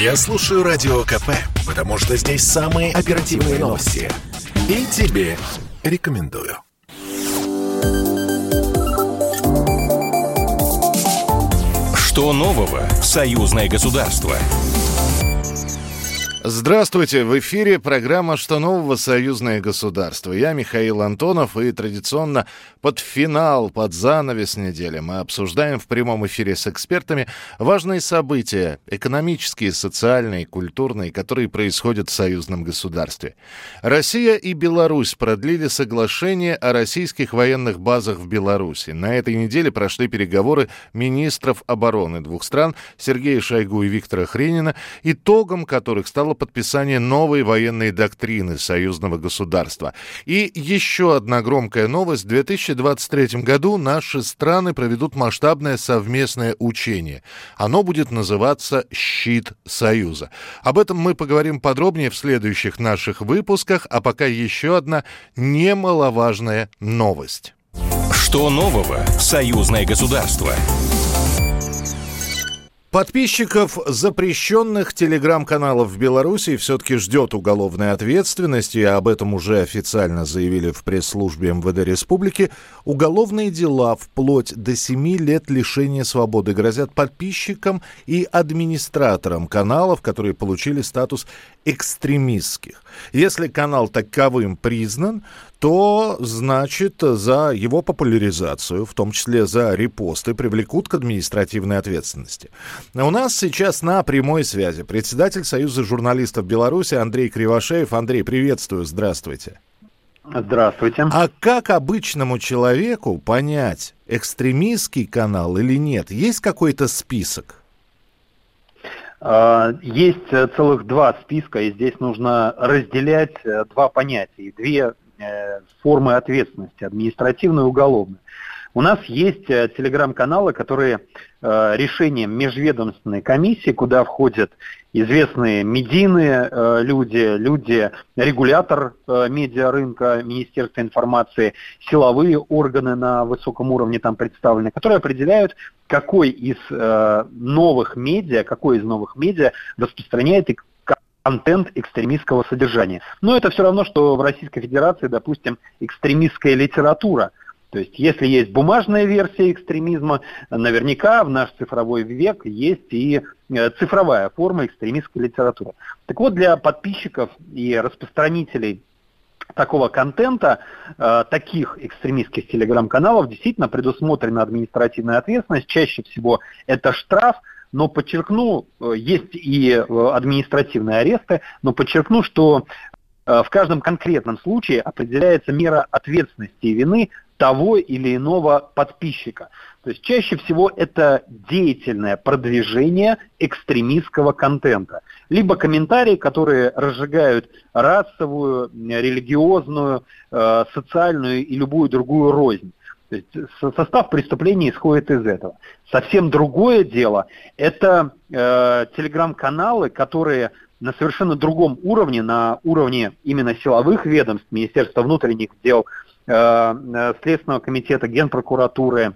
Я слушаю Радио КП, потому что здесь самые оперативные новости. И тебе рекомендую. Что нового в союзное государство? Здравствуйте, в эфире программа «Что нового? Союзное государство». Я Михаил Антонов, и традиционно под финал, под занавес недели мы обсуждаем в прямом эфире с экспертами важные события, экономические, социальные, культурные, которые происходят в союзном государстве. Россия и Беларусь продлили соглашение о российских военных базах в Беларуси. На этой неделе прошли переговоры министров обороны двух стран Сергея Шойгу и Виктора Хренина, итогом которых стало подписание новой военной доктрины союзного государства. И еще одна громкая новость. В 2023 году наши страны проведут масштабное совместное учение. Оно будет называться «Щит Союза». Об этом мы поговорим подробнее в следующих наших выпусках, а пока еще одна немаловажная новость. Что нового союзное государство? Подписчиков запрещенных телеграм-каналов в Беларуси все-таки ждет уголовная ответственность, и об этом уже официально заявили в пресс-службе МВД Республики. Уголовные дела вплоть до 7 лет лишения свободы грозят подписчикам и администраторам каналов, которые получили статус экстремистских. Если канал таковым признан, то, значит, за его популяризацию, в том числе за репосты, привлекут к административной ответственности. У нас сейчас на прямой связи председатель Союза журналистов Беларуси Андрей Кривошеев. Андрей, приветствую, здравствуйте. Здравствуйте. А как обычному человеку понять, экстремистский канал или нет? Есть какой-то список? А, есть целых два списка, и здесь нужно разделять э, два понятия, две Э, формы ответственности, административной и уголовной. У нас есть э, телеграм-каналы, которые э, решением межведомственной комиссии, куда входят известные медийные э, люди, люди, регулятор э, медиарынка, Министерство информации, силовые органы на высоком уровне там представлены, которые определяют, какой из э, новых медиа, какой из новых медиа распространяет и контент экстремистского содержания. Но это все равно, что в Российской Федерации, допустим, экстремистская литература. То есть, если есть бумажная версия экстремизма, наверняка в наш цифровой век есть и э, цифровая форма экстремистской литературы. Так вот, для подписчиков и распространителей такого контента, э, таких экстремистских телеграм-каналов действительно предусмотрена административная ответственность. Чаще всего это штраф, но подчеркну, э, есть и административные аресты, но подчеркну, что в каждом конкретном случае определяется мера ответственности и вины того или иного подписчика. То есть чаще всего это деятельное продвижение экстремистского контента. Либо комментарии, которые разжигают расовую, религиозную, социальную и любую другую рознь. То есть состав преступления исходит из этого. Совсем другое дело – это э, телеграм-каналы, которые на совершенно другом уровне, на уровне именно силовых ведомств, Министерства внутренних дел, э, э Следственного комитета, Генпрокуратуры,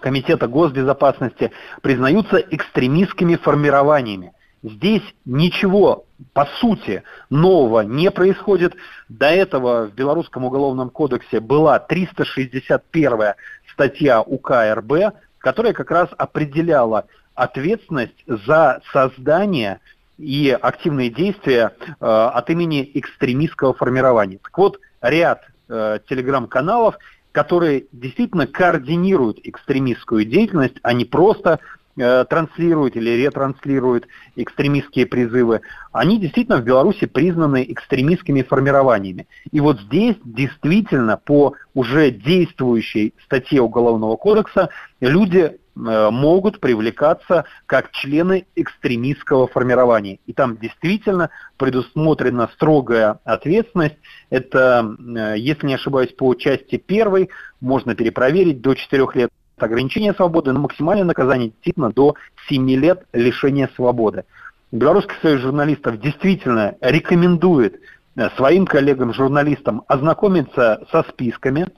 Комитета госбезопасности, признаются экстремистскими формированиями. Здесь ничего, по сути, нового не происходит. До этого в Белорусском уголовном кодексе была 361 статья УК РБ, которая как раз определяла ответственность за создание и активные действия э, от имени экстремистского формирования. Так вот, ряд э, телеграм-каналов, которые действительно координируют экстремистскую деятельность, а не просто Э, транслируют или ретранслируют экстремистские призывы, они действительно в Беларуси признаны экстремистскими формированиями. И вот здесь действительно по уже действующей статье Уголовного кодекса люди могут привлекаться как члены экстремистского формирования. И там действительно предусмотрена строгая ответственность. Это, э, если не ошибаюсь, по части первой можно перепроверить до 4 лет ограничение свободы, но максимальное наказание действительно до 7 лет лишения свободы. Белорусский союз журналистов действительно рекомендует э, своим коллегам-журналистам ознакомиться со списками.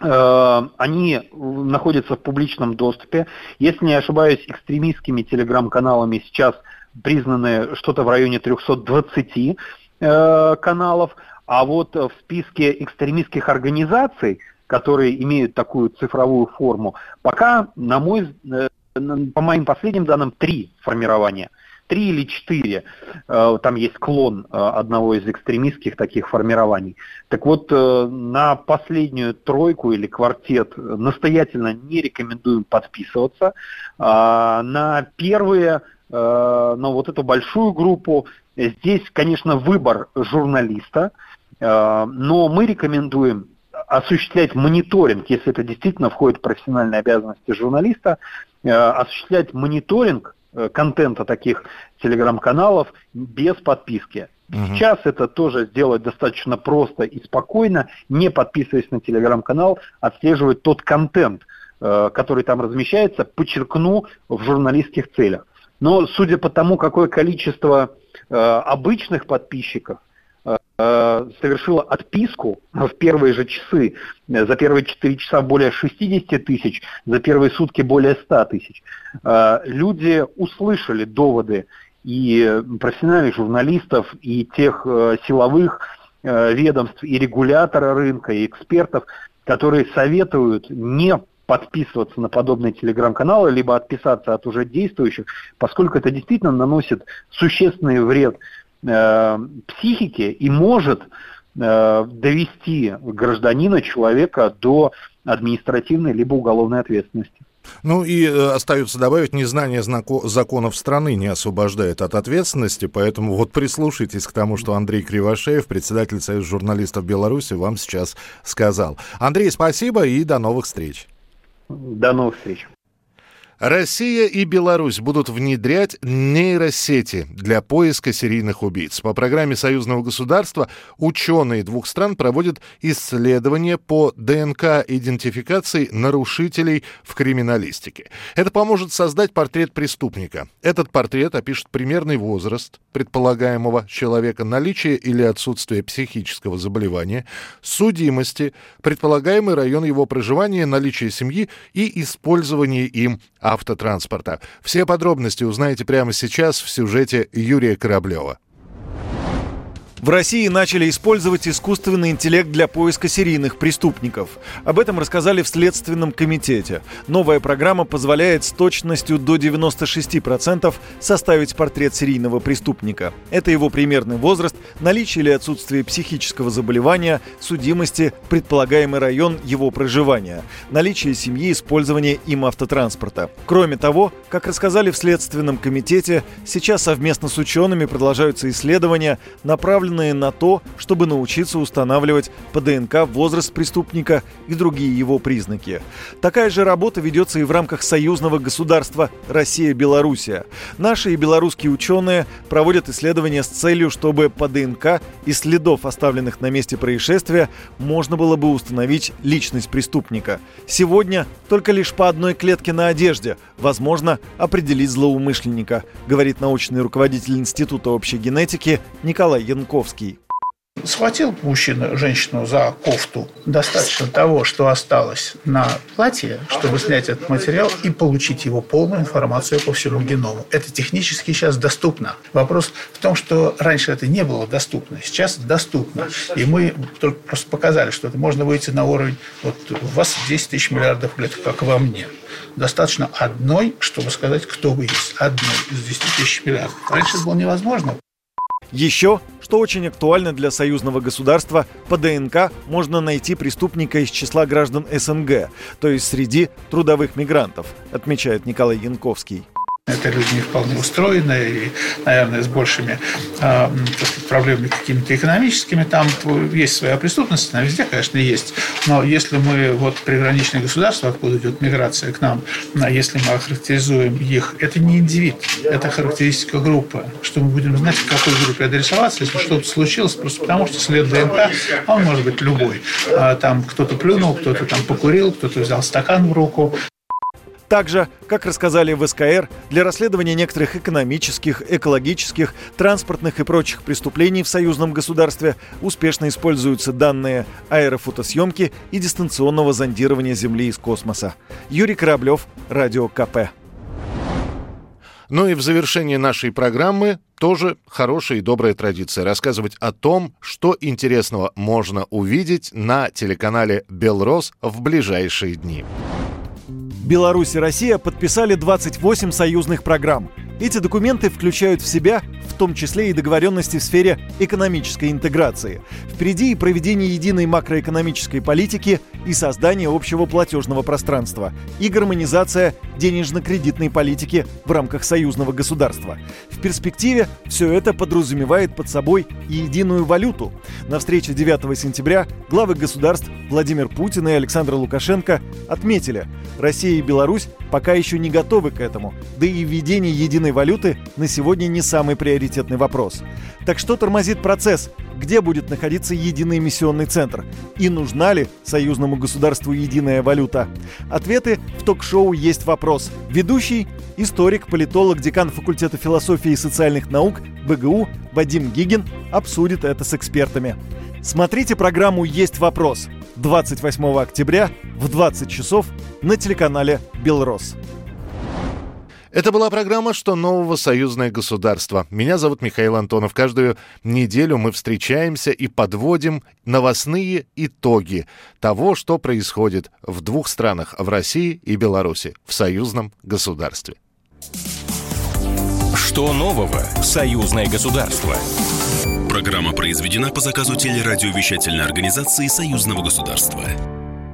Э, они находятся в публичном доступе. Если не ошибаюсь, экстремистскими телеграм-каналами сейчас признаны что-то в районе 320 э, каналов, а вот в списке экстремистских организаций, которые имеют такую цифровую форму, пока, на мой, э, по моим последним данным, три формирования – три или четыре, э, там есть клон э, одного из экстремистских таких формирований. Так вот, э, на последнюю тройку или квартет настоятельно не рекомендуем подписываться. А на первые, на вот эту большую группу, здесь, конечно, выбор журналиста, но мы рекомендуем осуществлять мониторинг, если это действительно входит в профессиональные обязанности журналиста, осуществлять мониторинг контента таких телеграм-каналов без подписки. Угу. Сейчас это тоже сделать достаточно просто и спокойно, не подписываясь на телеграм-канал, отслеживать тот контент, э, который там размещается, подчеркну, в журналистских целях. Но судя по тому, какое количество э, обычных подписчиков Э, совершила отписку в первые же часы, за первые 4 часа более 60 тысяч, за первые сутки более 100 тысяч. Э, люди услышали доводы и профессиональных журналистов, и тех э, силовых ведомств, и регулятора рынка, и экспертов, которые советуют не подписываться на подобные телеграм-каналы, либо отписаться от уже действующих, поскольку это действительно наносит существенный вред э, психике и может э, довести гражданина, человека до административной либо уголовной ответственности. Ну и э, остается добавить, незнание знако- законов страны не освобождает от ответственности, поэтому вот прислушайтесь к тому, что Андрей Кривошеев, председатель Союза журналистов Беларуси, вам сейчас сказал. Андрей, спасибо и до новых встреч. До новых встреч. Россия и Беларусь будут внедрять нейросети для поиска серийных убийц. По программе союзного государства ученые двух стран проводят исследования по ДНК-идентификации нарушителей в криминалистике. Это поможет создать портрет преступника. Этот портрет опишет примерный возраст предполагаемого человека, наличие или отсутствие психического заболевания, судимости, предполагаемый район его проживания, наличие семьи и использование им автотранспорта. Все подробности узнаете прямо сейчас в сюжете Юрия Кораблева. В России начали использовать искусственный интеллект для поиска серийных преступников. Об этом рассказали в Следственном комитете. Новая программа позволяет с точностью до 96% составить портрет серийного преступника. Это его примерный возраст, наличие или отсутствие психического заболевания, судимости, предполагаемый район его проживания, наличие семьи, использование им автотранспорта. Кроме того, как рассказали в Следственном комитете, сейчас совместно с учеными продолжаются исследования, направленные направленные на то, чтобы научиться устанавливать по ДНК возраст преступника и другие его признаки. Такая же работа ведется и в рамках союзного государства Россия-Белоруссия. Наши и белорусские ученые проводят исследования с целью, чтобы по ДНК и следов, оставленных на месте происшествия, можно было бы установить личность преступника. Сегодня только лишь по одной клетке на одежде возможно определить злоумышленника, говорит научный руководитель Института общей генетики Николай Янков. Маяковский. Схватил мужчина женщину за кофту. Достаточно того, что осталось на платье, чтобы снять этот материал и получить его полную информацию по всему геному. Это технически сейчас доступно. Вопрос в том, что раньше это не было доступно, сейчас доступно. И мы только просто показали, что это можно выйти на уровень, вот у вас 10 тысяч миллиардов лет, как во мне. Достаточно одной, чтобы сказать, кто вы есть. Одной из 10 тысяч миллиардов. Раньше это было невозможно. Еще, что очень актуально для союзного государства, по ДНК можно найти преступника из числа граждан СНГ, то есть среди трудовых мигрантов, отмечает Николай Янковский. Это люди не вполне устроены и, наверное, с большими э, проблемами какими-то экономическими. Там есть своя преступность, она везде, конечно, есть. Но если мы вот приграничное государство, откуда идет миграция к нам, если мы охарактеризуем их, это не индивид, это характеристика группы. Что мы будем знать, к какой группе адресоваться, если что-то случилось, просто потому что след ДНК, он может быть любой. А там кто-то плюнул, кто-то там покурил, кто-то взял стакан в руку, также, как рассказали в СКР, для расследования некоторых экономических, экологических, транспортных и прочих преступлений в союзном государстве успешно используются данные аэрофотосъемки и дистанционного зондирования Земли из космоса. Юрий Кораблев, Радио КП. Ну и в завершении нашей программы тоже хорошая и добрая традиция рассказывать о том, что интересного можно увидеть на телеканале «Белрос» в ближайшие дни. Беларусь и Россия подписали 28 союзных программ. Эти документы включают в себя в том числе и договоренности в сфере экономической интеграции. Впереди и проведение единой макроэкономической политики и создание общего платежного пространства, и гармонизация денежно-кредитной политики в рамках союзного государства. В перспективе все это подразумевает под собой и единую валюту. На встрече 9 сентября главы государств Владимир Путин и Александр Лукашенко отметили, Россия и Беларусь пока еще не готовы к этому, да и введение единой валюты на сегодня не самый приоритетный вопрос. Так что тормозит процесс? Где будет находиться единый эмиссионный центр? И нужна ли союзному государству единая валюта? Ответы в ток-шоу «Есть вопрос». Ведущий – историк, политолог, декан факультета философии и социальных наук БГУ Вадим Гигин обсудит это с экспертами. Смотрите программу «Есть вопрос» 28 октября в 20 часов на телеканале «Белрос». Это была программа «Что нового? Союзное государство». Меня зовут Михаил Антонов. Каждую неделю мы встречаемся и подводим новостные итоги того, что происходит в двух странах, в России и Беларуси, в союзном государстве. Что нового? Союзное государство. Программа произведена по заказу телерадиовещательной организации Союзного государства.